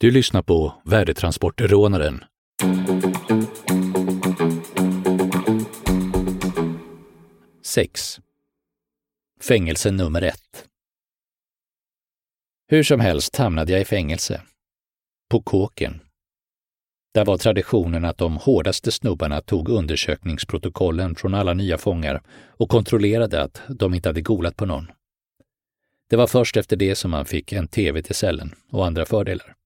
Du lyssnar på Värdetransportrånaren. Sex. Fängelse nummer ett. Hur som helst hamnade jag i fängelse. På kåken. Där var traditionen att de hårdaste snubbarna tog undersökningsprotokollen från alla nya fångar och kontrollerade att de inte hade golat på någon. Det var först efter det som man fick en TV till cellen och andra fördelar.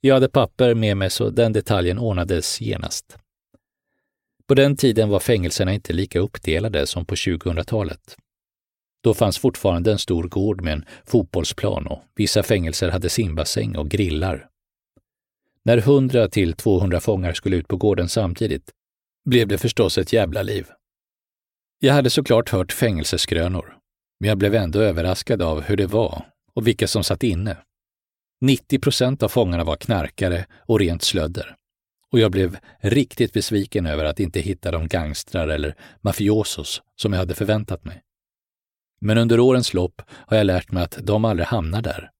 Jag hade papper med mig så den detaljen ordnades genast. På den tiden var fängelserna inte lika uppdelade som på 2000-talet. Då fanns fortfarande en stor gård med en fotbollsplan och vissa fängelser hade simbassäng och grillar. När 100 till 200 fångar skulle ut på gården samtidigt blev det förstås ett jävla liv. Jag hade såklart hört fängelseskrönor, men jag blev ändå överraskad av hur det var och vilka som satt inne. 90 procent av fångarna var knarkare och rent slödder. Och jag blev riktigt besviken över att inte hitta de gangstrar eller mafiosos som jag hade förväntat mig. Men under årens lopp har jag lärt mig att de aldrig hamnar där.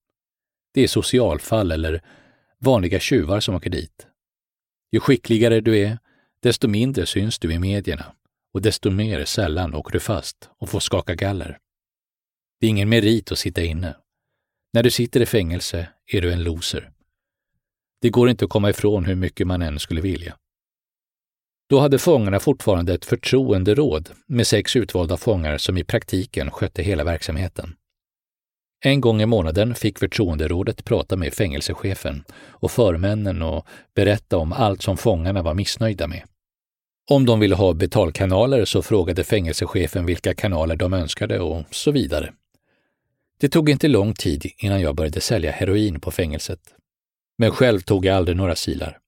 Det är socialfall eller vanliga tjuvar som åker dit. Ju skickligare du är, desto mindre syns du i medierna och desto mer sällan åker du fast och får skaka galler. Det är ingen merit att sitta inne. När du sitter i fängelse är du en loser. Det går inte att komma ifrån hur mycket man än skulle vilja. Då hade fångarna fortfarande ett förtroenderåd med sex utvalda fångar som i praktiken skötte hela verksamheten. En gång i månaden fick förtroenderådet prata med fängelsechefen och förmännen och berätta om allt som fångarna var missnöjda med. Om de ville ha betalkanaler så frågade fängelsechefen vilka kanaler de önskade och så vidare. Det tog inte lång tid innan jag började sälja heroin på fängelset. Men själv tog jag aldrig några silar.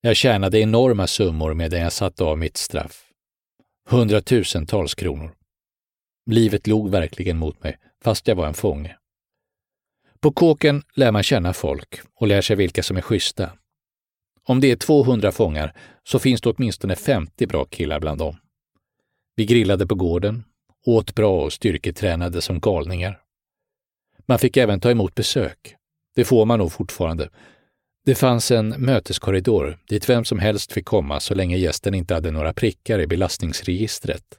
Jag tjänade enorma summor medan jag satte av mitt straff. Hundratusentals kronor. Livet log verkligen mot mig, fast jag var en fånge. På kåken lär man känna folk och lär sig vilka som är schyssta. Om det är 200 fångar så finns det åtminstone 50 bra killar bland dem. Vi grillade på gården, åt bra och styrketränade som galningar. Man fick även ta emot besök. Det får man nog fortfarande. Det fanns en möteskorridor dit vem som helst fick komma så länge gästen inte hade några prickar i belastningsregistret.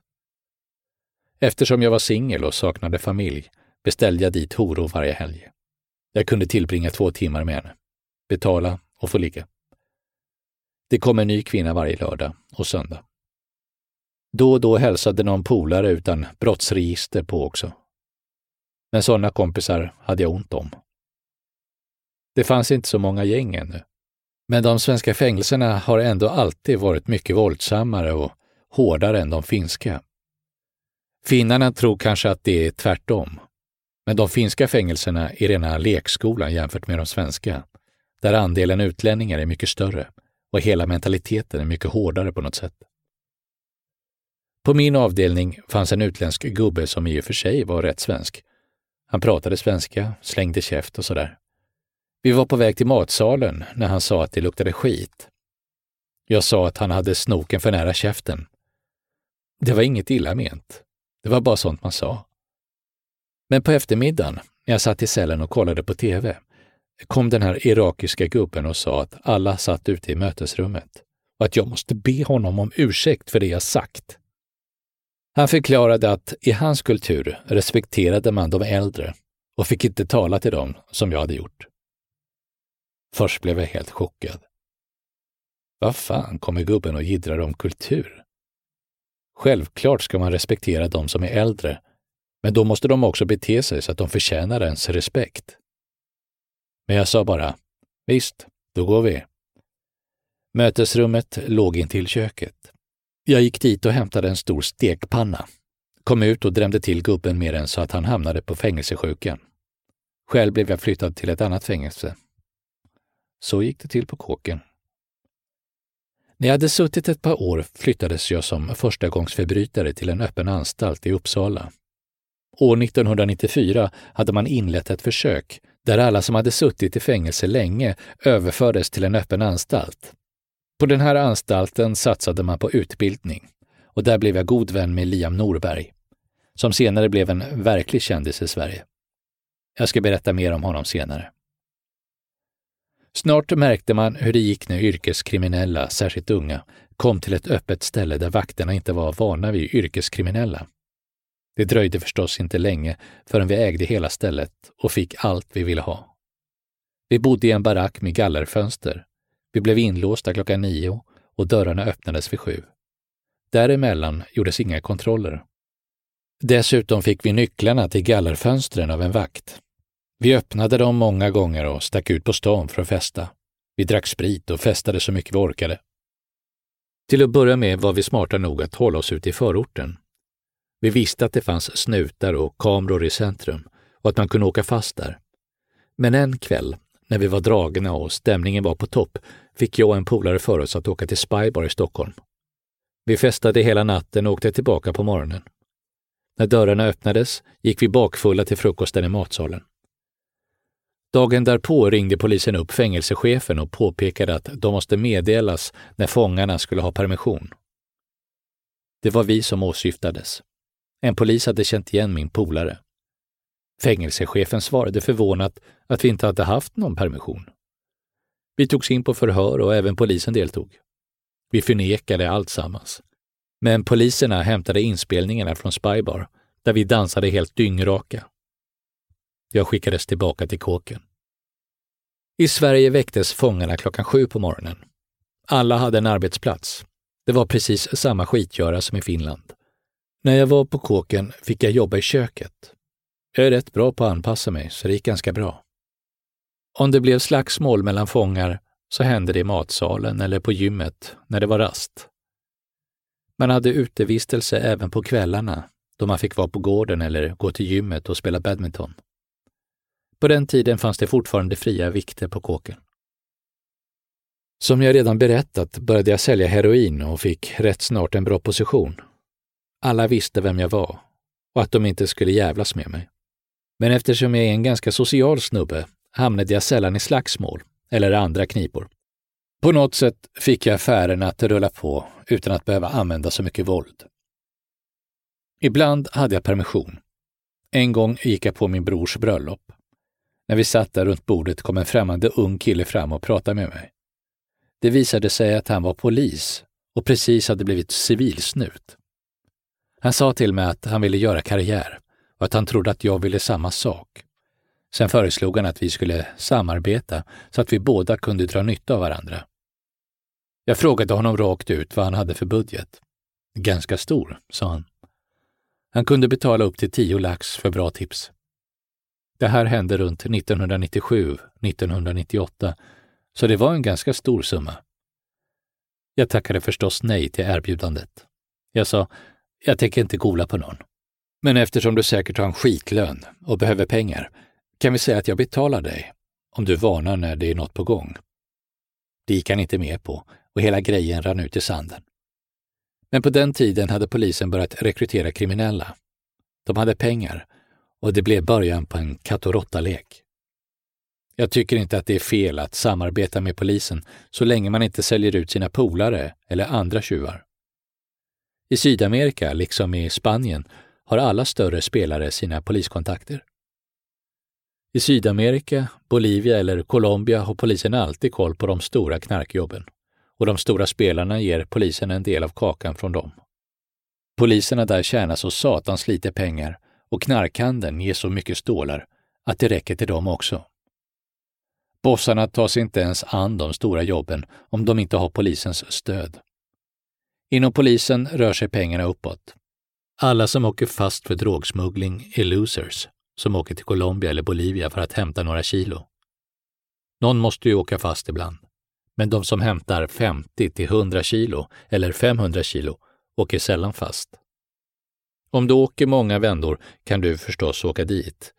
Eftersom jag var singel och saknade familj beställde jag dit horor varje helg. Jag kunde tillbringa två timmar med henne, betala och få ligga. Det kom en ny kvinna varje lördag och söndag. Då och då hälsade någon polare utan brottsregister på också. Men sådana kompisar hade jag ont om. Det fanns inte så många gäng ännu. Men de svenska fängelserna har ändå alltid varit mycket våldsammare och hårdare än de finska. Finnarna tror kanske att det är tvärtom. Men de finska fängelserna är rena lekskolan jämfört med de svenska, där andelen utlänningar är mycket större och hela mentaliteten är mycket hårdare på något sätt. På min avdelning fanns en utländsk gubbe som i och för sig var rätt svensk. Han pratade svenska, slängde käft och sådär. Vi var på väg till matsalen när han sa att det luktade skit. Jag sa att han hade snoken för nära käften. Det var inget illa ment. Det var bara sånt man sa. Men på eftermiddagen, när jag satt i cellen och kollade på TV, kom den här irakiska gubben och sa att alla satt ute i mötesrummet och att jag måste be honom om ursäkt för det jag sagt. Han förklarade att i hans kultur respekterade man de äldre och fick inte tala till dem som jag hade gjort. Först blev jag helt chockad. Vad fan kommer gubben och jiddrar om kultur? Självklart ska man respektera de som är äldre, men då måste de också bete sig så att de förtjänar ens respekt. Men jag sa bara, visst, då går vi. Mötesrummet låg intill köket. Jag gick dit och hämtade en stor stekpanna, kom ut och drämde till gubben med den så att han hamnade på fängelsesjukan. Själv blev jag flyttad till ett annat fängelse. Så gick det till på kåken. När jag hade suttit ett par år flyttades jag som förstagångsförbrytare till en öppen anstalt i Uppsala. År 1994 hade man inlett ett försök där alla som hade suttit i fängelse länge överfördes till en öppen anstalt. På den här anstalten satsade man på utbildning och där blev jag god vän med Liam Norberg, som senare blev en verklig kändis i Sverige. Jag ska berätta mer om honom senare. Snart märkte man hur det gick när yrkeskriminella, särskilt unga, kom till ett öppet ställe där vakterna inte var vana vid yrkeskriminella. Det dröjde förstås inte länge förrän vi ägde hela stället och fick allt vi ville ha. Vi bodde i en barack med gallerfönster. Vi blev inlåsta klockan nio och dörrarna öppnades vid sju. Däremellan gjordes inga kontroller. Dessutom fick vi nycklarna till gallerfönstren av en vakt. Vi öppnade dem många gånger och stack ut på stan för att festa. Vi drack sprit och festade så mycket vi orkade. Till att börja med var vi smarta nog att hålla oss ute i förorten. Vi visste att det fanns snutar och kameror i centrum och att man kunde åka fast där. Men en kväll, när vi var dragna och stämningen var på topp, fick jag och en polare för oss att åka till Spybar i Stockholm. Vi festade hela natten och åkte tillbaka på morgonen. När dörrarna öppnades gick vi bakfulla till frukosten i matsalen. Dagen därpå ringde polisen upp fängelsechefen och påpekade att de måste meddelas när fångarna skulle ha permission. Det var vi som åsyftades. En polis hade känt igen min polare. Fängelsechefen svarade förvånat att vi inte hade haft någon permission. Vi togs in på förhör och även polisen deltog. Vi förnekade alltsammans. Men poliserna hämtade inspelningarna från Spybar, där vi dansade helt dyngraka. Jag skickades tillbaka till kåken. I Sverige väcktes fångarna klockan sju på morgonen. Alla hade en arbetsplats. Det var precis samma skitgöra som i Finland. När jag var på kåken fick jag jobba i köket. Jag är rätt bra på att anpassa mig, så det gick ganska bra. Om det blev slagsmål mellan fångar så hände det i matsalen eller på gymmet när det var rast. Man hade utevistelse även på kvällarna då man fick vara på gården eller gå till gymmet och spela badminton. På den tiden fanns det fortfarande fria vikter på kåken. Som jag redan berättat började jag sälja heroin och fick rätt snart en bra position. Alla visste vem jag var och att de inte skulle jävlas med mig. Men eftersom jag är en ganska social snubbe hamnade jag sällan i slagsmål eller andra knipor. På något sätt fick jag affären att rulla på utan att behöva använda så mycket våld. Ibland hade jag permission. En gång gick jag på min brors bröllop. När vi satt där runt bordet kom en främmande ung kille fram och pratade med mig. Det visade sig att han var polis och precis hade blivit civilsnut. Han sa till mig att han ville göra karriär och att han trodde att jag ville samma sak. Sen föreslog han att vi skulle samarbeta så att vi båda kunde dra nytta av varandra. Jag frågade honom rakt ut vad han hade för budget. Ganska stor, sa han. Han kunde betala upp till tio lax för bra tips. Det här hände runt 1997-1998, så det var en ganska stor summa. Jag tackade förstås nej till erbjudandet. Jag sa, jag tänker inte gola på någon. Men eftersom du säkert har en skitlön och behöver pengar kan vi säga att jag betalar dig om du varnar när det är något på gång. Det gick han inte med på och hela grejen rann ut i sanden. Men på den tiden hade polisen börjat rekrytera kriminella. De hade pengar och det blev början på en katt och råtta-lek. Jag tycker inte att det är fel att samarbeta med polisen så länge man inte säljer ut sina polare eller andra tjuvar. I Sydamerika, liksom i Spanien, har alla större spelare sina poliskontakter. I Sydamerika, Bolivia eller Colombia har polisen alltid koll på de stora knarkjobben och de stora spelarna ger polisen en del av kakan från dem. Poliserna där tjänar så satans lite pengar och knarkhandeln ger så mycket stålar att det räcker till dem också. Bossarna tar sig inte ens an de stora jobben om de inte har polisens stöd. Inom polisen rör sig pengarna uppåt. Alla som åker fast för drogsmuggling är losers, som åker till Colombia eller Bolivia för att hämta några kilo. Någon måste ju åka fast ibland. Men de som hämtar 50 till 100 kilo eller 500 kilo åker sällan fast. Om du åker många vändor kan du förstås åka dit.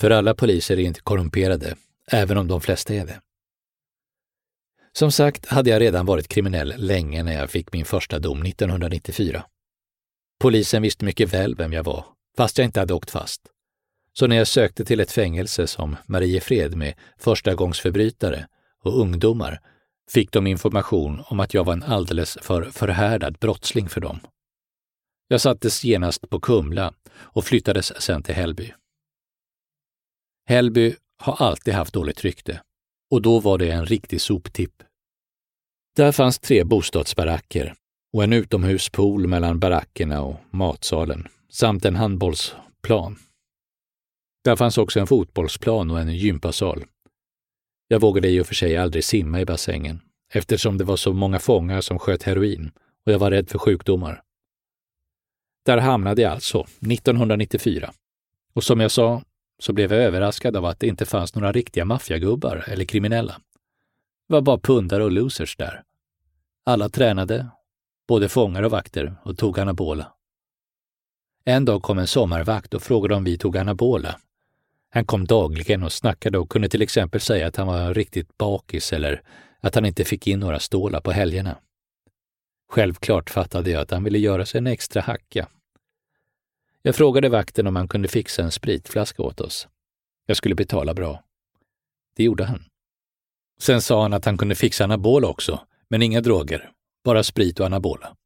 För alla poliser är inte korrumperade, även om de flesta är det. Som sagt hade jag redan varit kriminell länge när jag fick min första dom 1994. Polisen visste mycket väl vem jag var, fast jag inte hade åkt fast. Så när jag sökte till ett fängelse som Mariefred med förstagångsförbrytare och ungdomar fick de information om att jag var en alldeles för förhärdad brottsling för dem. Jag sattes genast på Kumla och flyttades sen till Hällby. Hällby har alltid haft dåligt rykte och då var det en riktig soptipp. Där fanns tre bostadsbaracker och en utomhuspool mellan barackerna och matsalen samt en handbollsplan. Där fanns också en fotbollsplan och en gympasal. Jag vågade i och för sig aldrig simma i bassängen eftersom det var så många fångar som sköt heroin och jag var rädd för sjukdomar. Där hamnade jag alltså 1994. Och som jag sa så blev jag överraskad av att det inte fanns några riktiga maffiagubbar eller kriminella. Det var bara pundare och losers där. Alla tränade, både fångar och vakter, och tog anabola. En dag kom en sommarvakt och frågade om vi tog anabola. Han kom dagligen och snackade och kunde till exempel säga att han var riktigt bakis eller att han inte fick in några stålar på helgerna. Självklart fattade jag att han ville göra sig en extra hacka. Jag frågade vakten om han kunde fixa en spritflaska åt oss. Jag skulle betala bra. Det gjorde han. Sen sa han att han kunde fixa anabola också, men inga droger, bara sprit och anabola.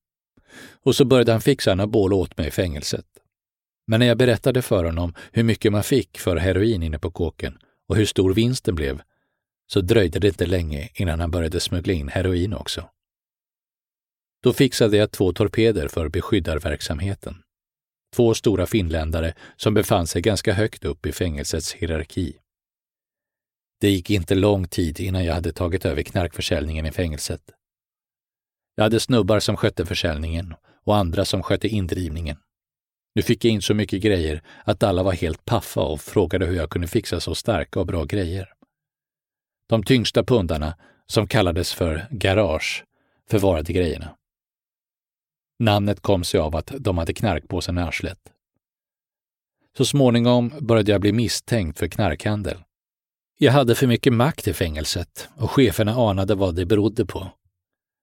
Och så började han fixa anabola åt mig i fängelset. Men när jag berättade för honom hur mycket man fick för heroin inne på kåken och hur stor vinsten blev, så dröjde det inte länge innan han började smuggla in heroin också. Då fixade jag två torpeder för beskyddarverksamheten. Två stora finländare som befann sig ganska högt upp i fängelsets hierarki. Det gick inte lång tid innan jag hade tagit över knarkförsäljningen i fängelset. Jag hade snubbar som skötte försäljningen och andra som skötte indrivningen. Nu fick jag in så mycket grejer att alla var helt paffa och frågade hur jag kunde fixa så starka och bra grejer. De tyngsta pundarna, som kallades för garage, förvarade grejerna. Namnet kom sig av att de hade knarkpåsen i arslet. Så småningom började jag bli misstänkt för knarkhandel. Jag hade för mycket makt i fängelset och cheferna anade vad det berodde på.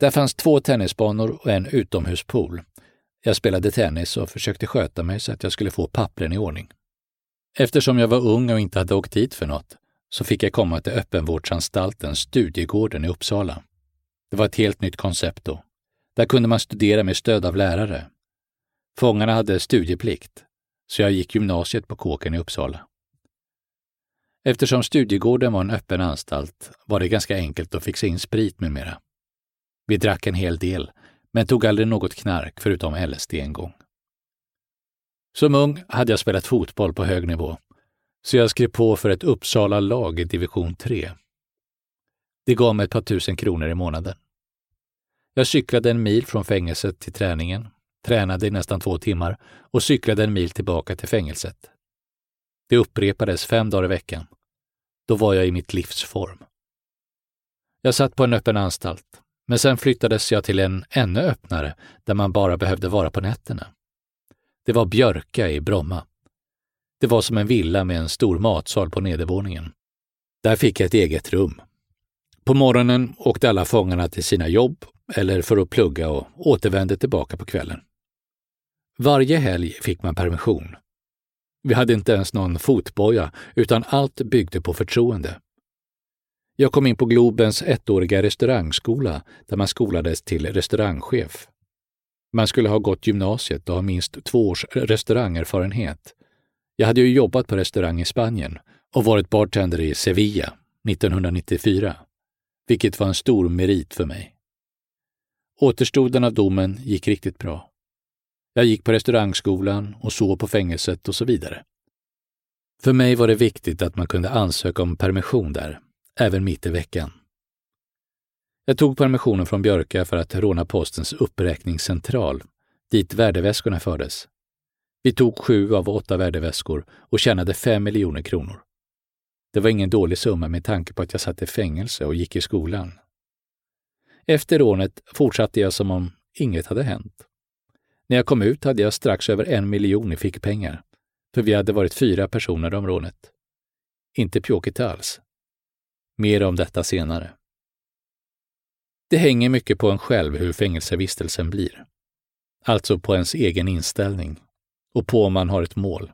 Där fanns två tennisbanor och en utomhuspool. Jag spelade tennis och försökte sköta mig så att jag skulle få pappren i ordning. Eftersom jag var ung och inte hade åkt dit för något så fick jag komma till öppenvårdsanstalten Studiegården i Uppsala. Det var ett helt nytt koncept då. Där kunde man studera med stöd av lärare. Fångarna hade studieplikt, så jag gick gymnasiet på Kåken i Uppsala. Eftersom Studiegården var en öppen anstalt var det ganska enkelt att fixa in sprit med mera. Vi drack en hel del, men tog aldrig något knark förutom LSD en gång. Som ung hade jag spelat fotboll på hög nivå, så jag skrev på för ett Uppsala-lag i division 3. Det gav mig ett par tusen kronor i månaden. Jag cyklade en mil från fängelset till träningen, tränade i nästan två timmar och cyklade en mil tillbaka till fängelset. Det upprepades fem dagar i veckan. Då var jag i mitt livs form. Jag satt på en öppen anstalt, men sen flyttades jag till en ännu öppnare där man bara behövde vara på nätterna. Det var Björka i Bromma. Det var som en villa med en stor matsal på nedervåningen. Där fick jag ett eget rum. På morgonen åkte alla fångarna till sina jobb eller för att plugga och återvände tillbaka på kvällen. Varje helg fick man permission. Vi hade inte ens någon fotboja, utan allt byggde på förtroende. Jag kom in på Globens ettåriga restaurangskola där man skolades till restaurangchef. Man skulle ha gått gymnasiet och ha minst två års restaurangerfarenhet. Jag hade ju jobbat på restaurang i Spanien och varit bartender i Sevilla 1994, vilket var en stor merit för mig. Återstoden av domen gick riktigt bra. Jag gick på restaurangskolan och sov på fängelset och så vidare. För mig var det viktigt att man kunde ansöka om permission där, även mitt i veckan. Jag tog permissionen från Björka för att råna postens uppräkningscentral, dit värdeväskorna fördes. Vi tog sju av åtta värdeväskor och tjänade fem miljoner kronor. Det var ingen dålig summa med tanke på att jag satt i fängelse och gick i skolan. Efter rånet fortsatte jag som om inget hade hänt. När jag kom ut hade jag strax över en miljon i fickpengar, för vi hade varit fyra personer om rånet. Inte pjåkigt alls. Mer om detta senare. Det hänger mycket på en själv hur fängelsevistelsen blir. Alltså på ens egen inställning och på om man har ett mål.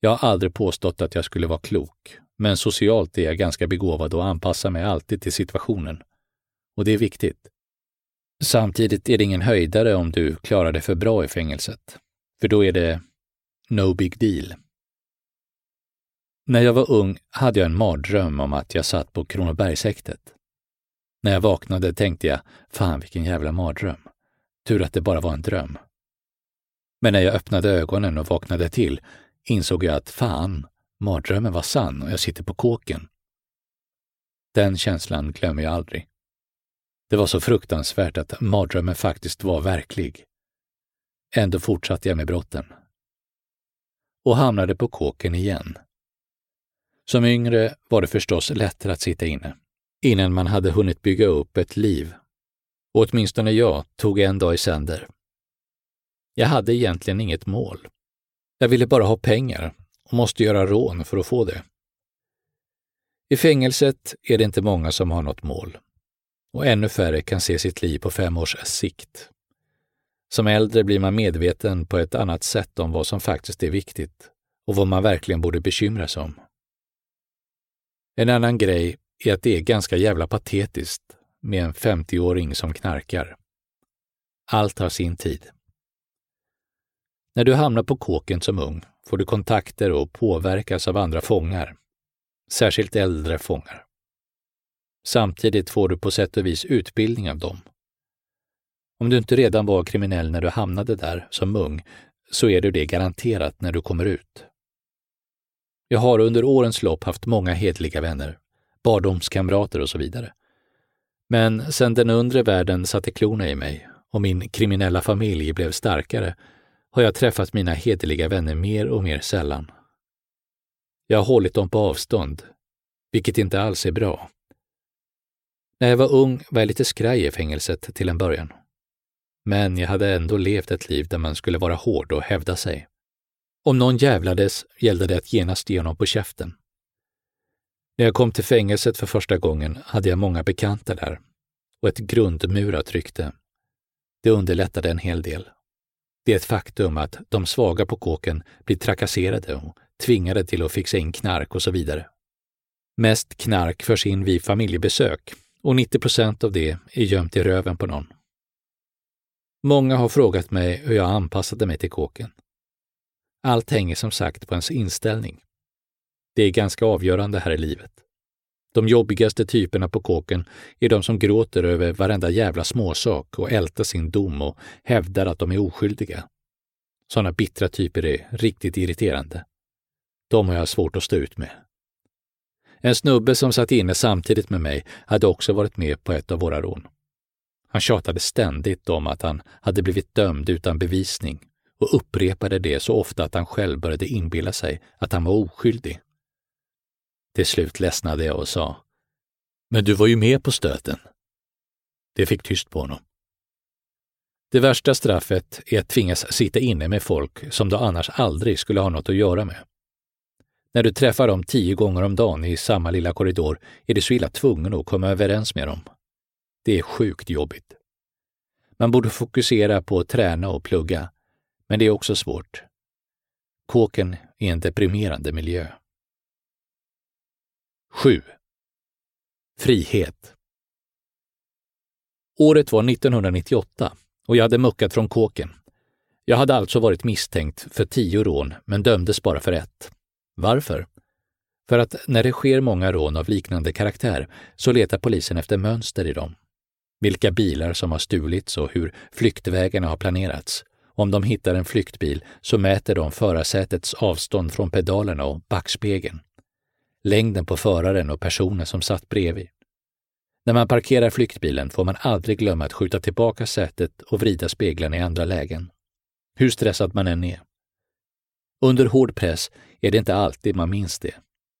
Jag har aldrig påstått att jag skulle vara klok, men socialt är jag ganska begåvad och anpassar mig alltid till situationen. Och det är viktigt. Samtidigt är det ingen höjdare om du klarar det för bra i fängelset, för då är det no big deal. När jag var ung hade jag en mardröm om att jag satt på Kronobergshäktet. När jag vaknade tänkte jag, fan vilken jävla mardröm. Tur att det bara var en dröm. Men när jag öppnade ögonen och vaknade till insåg jag att fan, mardrömmen var sann och jag sitter på kåken. Den känslan glömmer jag aldrig. Det var så fruktansvärt att mardrömmen faktiskt var verklig. Ändå fortsatte jag med brotten. Och hamnade på kåken igen. Som yngre var det förstås lättare att sitta inne, innan man hade hunnit bygga upp ett liv. Och åtminstone jag tog en dag i sänder. Jag hade egentligen inget mål. Jag ville bara ha pengar och måste göra rån för att få det. I fängelset är det inte många som har något mål och ännu färre kan se sitt liv på fem års sikt. Som äldre blir man medveten på ett annat sätt om vad som faktiskt är viktigt och vad man verkligen borde bekymra sig om. En annan grej är att det är ganska jävla patetiskt med en 50-åring som knarkar. Allt har sin tid. När du hamnar på kåken som ung får du kontakter och påverkas av andra fångar, särskilt äldre fångar. Samtidigt får du på sätt och vis utbildning av dem. Om du inte redan var kriminell när du hamnade där som ung, så är du det garanterat när du kommer ut. Jag har under årens lopp haft många hedliga vänner, barndomskamrater och så vidare. Men sedan den undre världen satte klorna i mig och min kriminella familj blev starkare har jag träffat mina hederliga vänner mer och mer sällan. Jag har hållit dem på avstånd, vilket inte alls är bra. När jag var ung var jag lite skraj i fängelset till en början. Men jag hade ändå levt ett liv där man skulle vara hård och hävda sig. Om någon jävlades gällde det att genast ge honom på käften. När jag kom till fängelset för första gången hade jag många bekanta där och ett grundmurat rykte. Det underlättade en hel del. Det är ett faktum att de svaga på kåken blir trakasserade och tvingade till att fixa in knark och så vidare. Mest knark förs in vid familjebesök och 90 procent av det är gömt i röven på någon. Många har frågat mig hur jag anpassade mig till kåken. Allt hänger som sagt på ens inställning. Det är ganska avgörande här i livet. De jobbigaste typerna på kåken är de som gråter över varenda jävla småsak och ältar sin dom och hävdar att de är oskyldiga. Sådana bittra typer är riktigt irriterande. De har jag svårt att stå ut med. En snubbe som satt inne samtidigt med mig hade också varit med på ett av våra rån. Han tjatade ständigt om att han hade blivit dömd utan bevisning och upprepade det så ofta att han själv började inbilla sig att han var oskyldig. Till slut ledsnade jag och sa, men du var ju med på stöten. Det fick tyst på honom. Det värsta straffet är att tvingas sitta inne med folk som du annars aldrig skulle ha något att göra med. När du träffar dem tio gånger om dagen i samma lilla korridor är du så illa tvungen att komma överens med dem. Det är sjukt jobbigt. Man borde fokusera på att träna och plugga, men det är också svårt. Kåken är en deprimerande miljö. 7. Frihet. Året var 1998 och jag hade muckat från kåken. Jag hade alltså varit misstänkt för tio rån men dömdes bara för ett. Varför? För att när det sker många rån av liknande karaktär så letar polisen efter mönster i dem. Vilka bilar som har stulits och hur flyktvägarna har planerats. Om de hittar en flyktbil så mäter de förarsätets avstånd från pedalerna och backspegeln längden på föraren och personen som satt bredvid. När man parkerar flyktbilen får man aldrig glömma att skjuta tillbaka sätet och vrida speglarna i andra lägen. Hur stressad man än är. Under hård press är det inte alltid man minns det.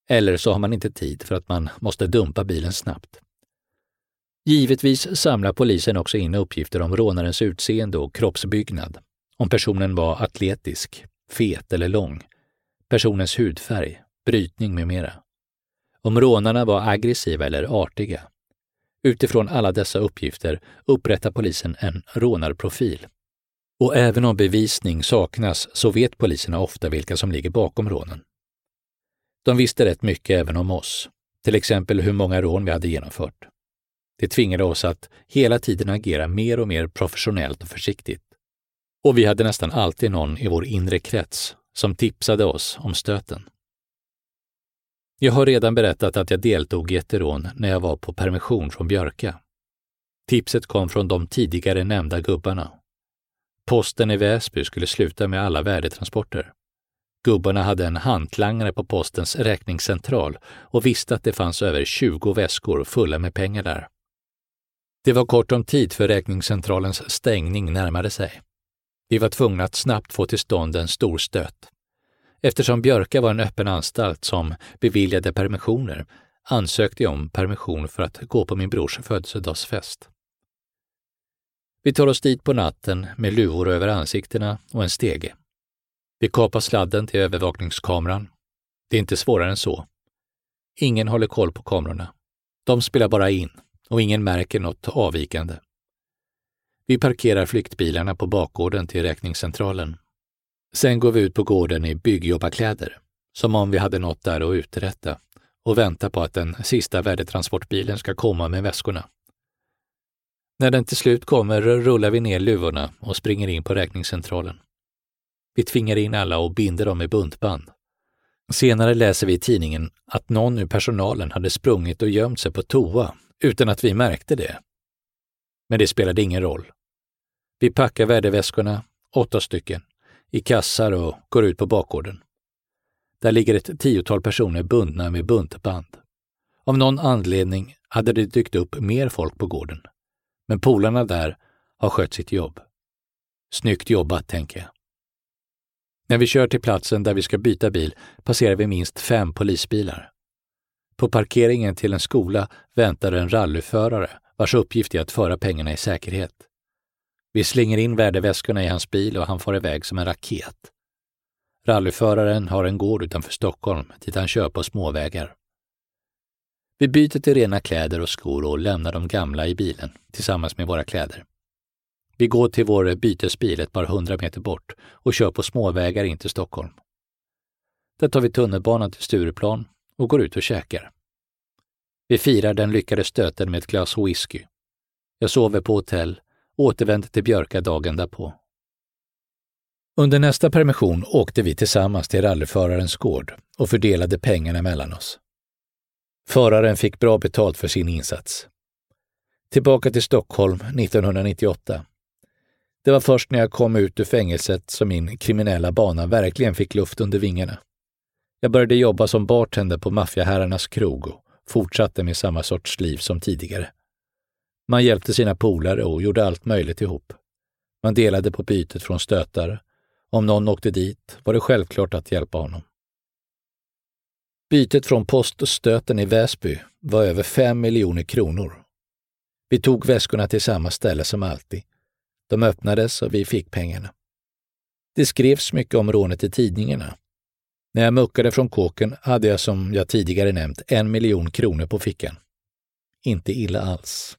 Eller så har man inte tid för att man måste dumpa bilen snabbt. Givetvis samlar polisen också in uppgifter om rånarens utseende och kroppsbyggnad. Om personen var atletisk, fet eller lång, personens hudfärg, brytning med mera om rånarna var aggressiva eller artiga. Utifrån alla dessa uppgifter upprättar polisen en rånarprofil. Och även om bevisning saknas så vet poliserna ofta vilka som ligger bakom rånen. De visste rätt mycket även om oss, till exempel hur många rån vi hade genomfört. Det tvingade oss att hela tiden agera mer och mer professionellt och försiktigt. Och vi hade nästan alltid någon i vår inre krets som tipsade oss om stöten. Jag har redan berättat att jag deltog i ett rån när jag var på permission från Björka. Tipset kom från de tidigare nämnda gubbarna. Posten i Väsby skulle sluta med alla värdetransporter. Gubbarna hade en hantlangare på postens räkningscentral och visste att det fanns över 20 väskor fulla med pengar där. Det var kort om tid för räkningscentralens stängning närmade sig. Vi var tvungna att snabbt få till stånd en stor stöt. Eftersom Björka var en öppen anstalt som beviljade permissioner ansökte jag om permission för att gå på min brors födelsedagsfest. Vi tar oss dit på natten med luvor över ansiktena och en stege. Vi kapar sladden till övervakningskameran. Det är inte svårare än så. Ingen håller koll på kamerorna. De spelar bara in, och ingen märker något avvikande. Vi parkerar flyktbilarna på bakgården till räkningscentralen. Sen går vi ut på gården i byggjobbarkläder, som om vi hade något där att uträtta och väntar på att den sista värdetransportbilen ska komma med väskorna. När den till slut kommer rullar vi ner luvorna och springer in på räkningscentralen. Vi tvingar in alla och binder dem med buntband. Senare läser vi i tidningen att någon ur personalen hade sprungit och gömt sig på toa utan att vi märkte det. Men det spelade ingen roll. Vi packar värdeväskorna, åtta stycken, i kassar och går ut på bakgården. Där ligger ett tiotal personer bundna med buntband. Av någon anledning hade det dykt upp mer folk på gården. Men polarna där har skött sitt jobb. Snyggt jobbat, tänker jag. När vi kör till platsen där vi ska byta bil passerar vi minst fem polisbilar. På parkeringen till en skola väntar en rallyförare vars uppgift är att föra pengarna i säkerhet. Vi slänger in värdeväskorna i hans bil och han far iväg som en raket. Rallyföraren har en gård utanför Stockholm dit han kör på småvägar. Vi byter till rena kläder och skor och lämnar de gamla i bilen tillsammans med våra kläder. Vi går till vår bytesbil ett par hundra meter bort och kör på småvägar in till Stockholm. Där tar vi tunnelbanan till Stureplan och går ut och käkar. Vi firar den lyckade stöten med ett glas whisky. Jag sover på hotell och återvänder till Björka dagen därpå. Under nästa permission åkte vi tillsammans till rallyförarens gård och fördelade pengarna mellan oss. Föraren fick bra betalt för sin insats. Tillbaka till Stockholm 1998. Det var först när jag kom ut ur fängelset som min kriminella bana verkligen fick luft under vingarna. Jag började jobba som bartender på maffiaherrarnas krog och fortsatte med samma sorts liv som tidigare. Man hjälpte sina polare och gjorde allt möjligt ihop. Man delade på bytet från stötar. Om någon åkte dit var det självklart att hjälpa honom. Bytet från poststöten i Väsby var över fem miljoner kronor. Vi tog väskorna till samma ställe som alltid. De öppnades och vi fick pengarna. Det skrevs mycket om rånet i tidningarna. När jag muckade från kåken hade jag som jag tidigare nämnt en miljon kronor på fickan. Inte illa alls.